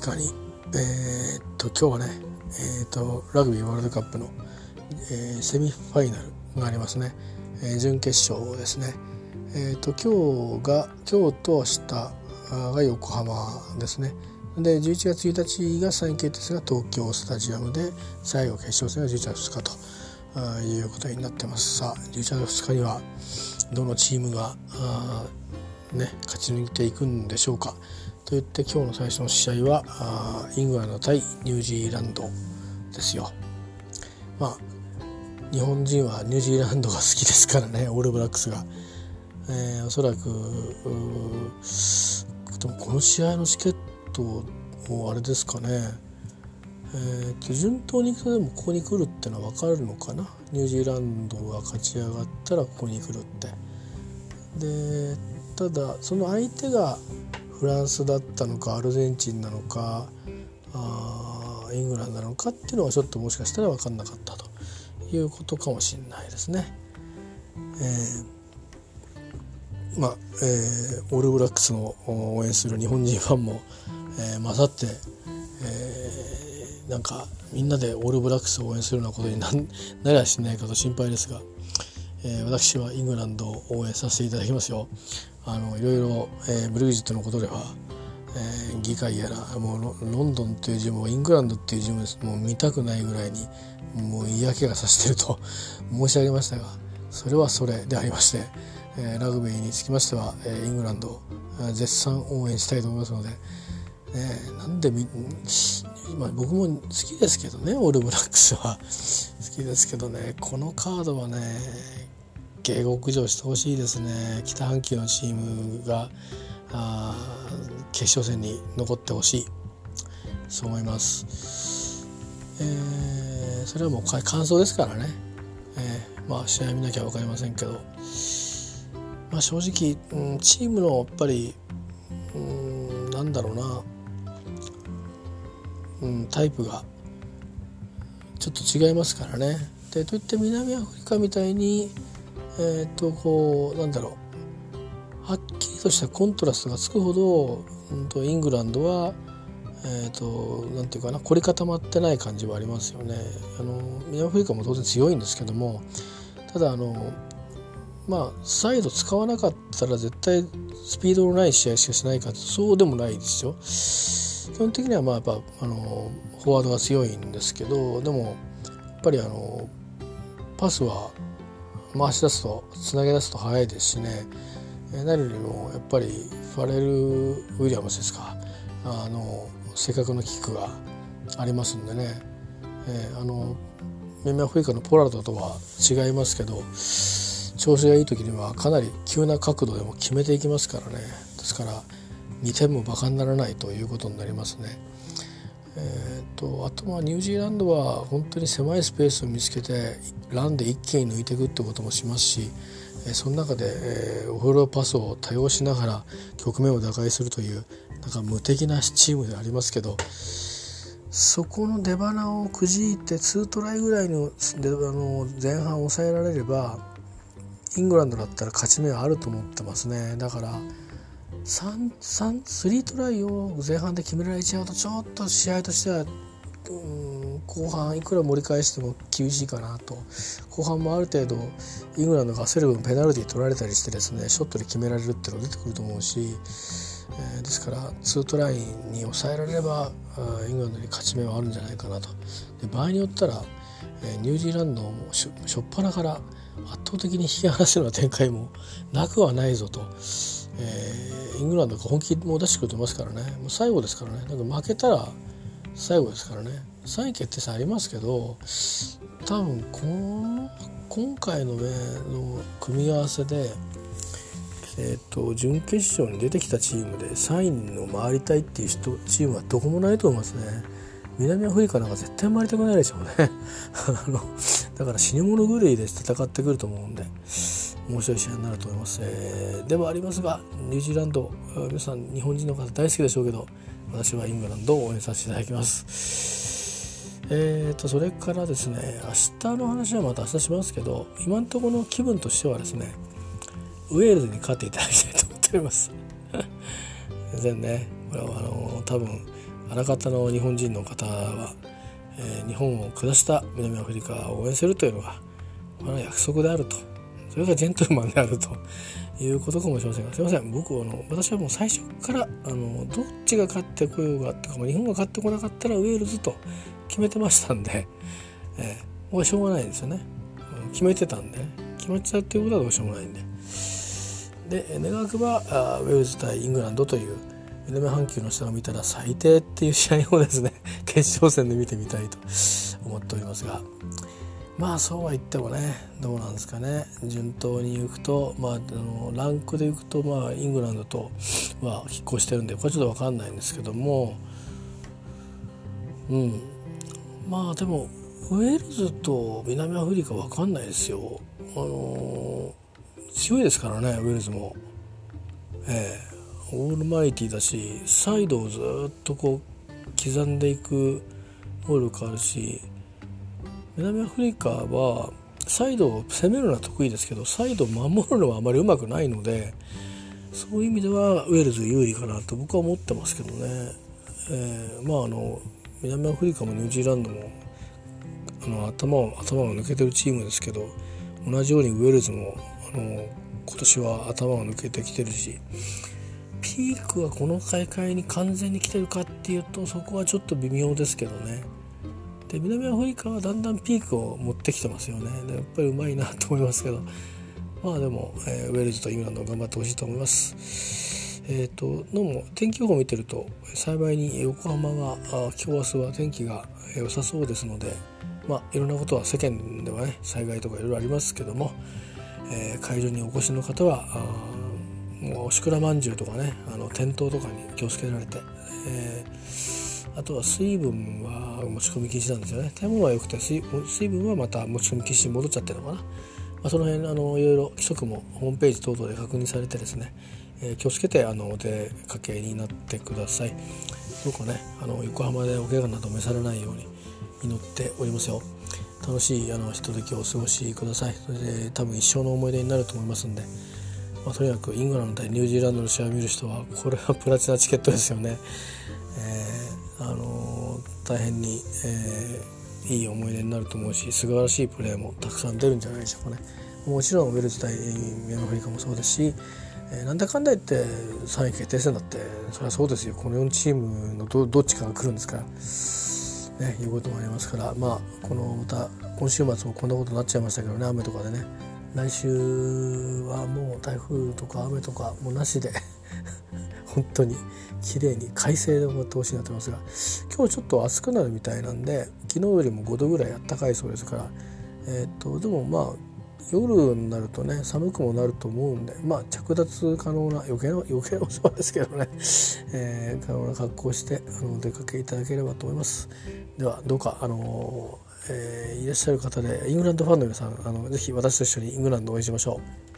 近にえー、っと今日はねえー、っとラグビーワールドカップの、えー、セミファイナルがありますね、えー、準決勝ですね。えー、っと今日が今日と明日が横浜ですね。で11月1日が3位決定戦が東京スタジアムで最後決勝戦が11月2日ということになってます。さあ11月2日にはどのチームがね、勝ち抜いていくんでしょうかと言って今日の最初の試合はイングランド対ニュージーランドですよ。まあ日本人はニュージーランドが好きですからねオールブラックスが。えー、おそらくでもこの試合のチケットもあれですかね、えーと、順当にいくとでもここに来るってのは分かるのかなニュージーランドが勝ち上がったらここに来るって。でただその相手がフランスだったのかアルゼンチンなのかあイングランドなのかっていうのはちょっともしかしたら分かんなかったということかもしれないですね。えー、まあ、えー、オールブラックスの応援する日本人ファンも、えー、混ざって、えー、なんかみんなでオールブラックスを応援するようなことにな なりゃしないかと心配ですが、えー、私はイングランドを応援させていただきますよ。あのいろいろ、えー、ブルグジットのことでは、えー、議会やらもうロンドンっていう字もイングランドっていう字ももう見たくないぐらいにもう嫌気がさしてると 申し上げましたがそれはそれでありまして、えー、ラグビーにつきましては、えー、イングランドを絶賛応援したいと思いますので、ね、なんでみ今僕も好きですけどねオールブラックスは。好きですけどねこのカードはね下克上してほしいですね。北半球のチームがあ決勝戦に残ってほしい。そう思います、えー、それはもう感想ですからね、えー、まあ試合見なきゃ分かりませんけど、まあ、正直、うん、チームのやっぱり、うん、なんだろうな、うん、タイプがちょっと違いますからね。でといって南アフリカみたいにえっ、とこうなんだろうはっきりとしたコントラストがつくほど、うんと、イングランドはえーと、なんていうかな凝り固まってない感じはありますよね。あの南アフリカも当然強いんですけどもただあのまあサイド使わなかったら絶対スピードのない試合しかしないかそうでもないですよ。基本的にはまあやっぱあのフォワードが強いんですけどでもやっぱりあのパスは回し出すとつなげ出すと早いですしね。何よりもやっぱりファレル・ウィリアムスですか。あの正確なキックがありますんでね、えー、あの南アフリカのポラードとは違いますけど調子がいい時にはかなり急な角度でも決めていきますからね。ですから2点もバカにならないということになりますね。えーと、あとはニュージーランドは本当に狭いスペースを見つけてランで一気に抜いていくってこともしますし、え、その中で、えー、オフローパスを多用しながら局面を打開するというなんか無敵なチームでありますけどそこの出花をくじいて2トライぐらいのあの前半抑えられればイングランドだったら勝ち目はあると思ってますね。だから3 3 3トライを前半で決められちゃうとちょっと試合としてはうん後半いくら盛り返しても厳しいかなと後半もある程度イングランドが焦る分ペナルティ取られたりしてですねショットで決められるっていうのが出てくると思うし、えー、ですから2トライに抑えられればイングランドに勝ち目はあるんじゃないかなとで場合によったら、えー、ニュージーランドもしょっぱなから圧倒的に引き離すような展開もなくはないぞと。えー、イングランドが本気も出してくると思いますからね。もう最後ですからね。なんか負けたら最後ですからね。3位決定戦ありますけど多分この今回の,、ね、の組み合わせで、えーと、準決勝に出てきたチームで3位の回りたいっていう人チームはどこもないと思いますね。南アフリカなんか絶対回りたくないでしょうね。あのだから死に物狂いで戦ってくると思うんで。面白い試合になると思います、えー、ではありますがニュージーランド皆さん日本人の方大好きでしょうけど私はイングランドを応援させていただきます。えーとそれからですね明日の話はまた明日しますけど今のところの気分としてはですねウェールズに勝っていただきたいと思っております。全然ねこれはあの多分あらかたの日本人の方は、えー、日本を下した南アフリカを応援するというのがこれは約束であると。それがジェントルマンであるということかもしれませんが すいません。僕はあの私はもう最初からあのどっちが勝ってこようがってか日本が勝ってこなかったらウェールズと決めてましたんで、えー、僕はしょうがないですよね。決めてたんで、決まっちゃうっていうことはどうしようもないんで。で願わくばウェールズ対イングランドという南半球の人が見たら最低っていう試合をですね 決勝戦で見てみたいと思っておりますがまあそうは言ってもねどうなんですかね順当にいくと、まあ、あのランクでいくと、まあ、イングランドとは拮抗してるんでこれちょっと分かんないんですけどもうんまあでもウェールズと南アフリカ分かんないですよ。あの、強いですからねウェールズも。ええオールマイティだしサイドをずっとこう刻んでいく能力あるし南アフリカはサイドを攻めるのは得意ですけどサイドを守るのはあまりうまくないのでそういう意味ではウェールズ有利かなと僕は思ってますけどね、えー、まああの南アフリカもニュージーランドもあの頭を頭が抜けてるチームですけど同じようにウェールズもあの今年は頭が抜けてきてるしピークはこの大会に完全に来てるかっていうとそこはちょっと微妙ですけどね。で南アフリカはだんだんピークを持ってきてますよね。でやっぱりうまいなと思いますけど。まあでも、えー、ウェールズとイングランド頑張ってほしいと思います。えっ、ー、とどうも天気予報を見てると幸いに横浜が今日明日は天気が良さそうですのでまあいろんなことは世間ではね災害とかいろいろありますけども、えー、会場にお越しの方はもうおしくらまんじゅうとかねあの転倒とかに気をつけられて、えー、あとは水分は持ち込み禁止なんですよね。食べ物は良くて水分はまた持ち込み禁止に戻っちゃってるのかな、まあ、その辺あのいろいろ規則もホームページ等々で確認されてですね、えー、気をつけてあのお出かけになってください。どうかねあの横浜でお怪我など召されないように祈っておりますよ。楽しいあのひとときをお過ごしください。それで多分一生の思い出になると思いますんで。まあ、とにかくイングランド対ニュージーランドの試合を見る人はこれはプラチナチケットですよね。え、あの、大変に、えー、いい思い出になると思うし素晴らしいプレーもたくさん出るんじゃないでしょうかね。もちろんウェルズ対南アフリカもそうですし、えー、なんだかんだ言って3位決定戦だってそれはそうですよこの4チームのどどっちかが来るんですから。ね、いうこともありますからまあこのまた今週末もこんなことになっちゃいましたけどね雨とかでね来週はもう台風とか雨とかもなしで本当に綺麗に快晴で終わってほしいなと思いますが今日ちょっと暑くなるみたいなんで昨日よりも5度ぐらいあったかいそうですからえっ、とでもまあ夜になるとね寒くもなると思うんでまあ着脱可能な余計な余計なお世話ですけどね、えー、可能な格好をしてあの出かけいただければと思いますではどうかあのーえー、いらっしゃる方でイングランドファンの皆さんあのぜひ私と一緒にイングランドを応援しましょう。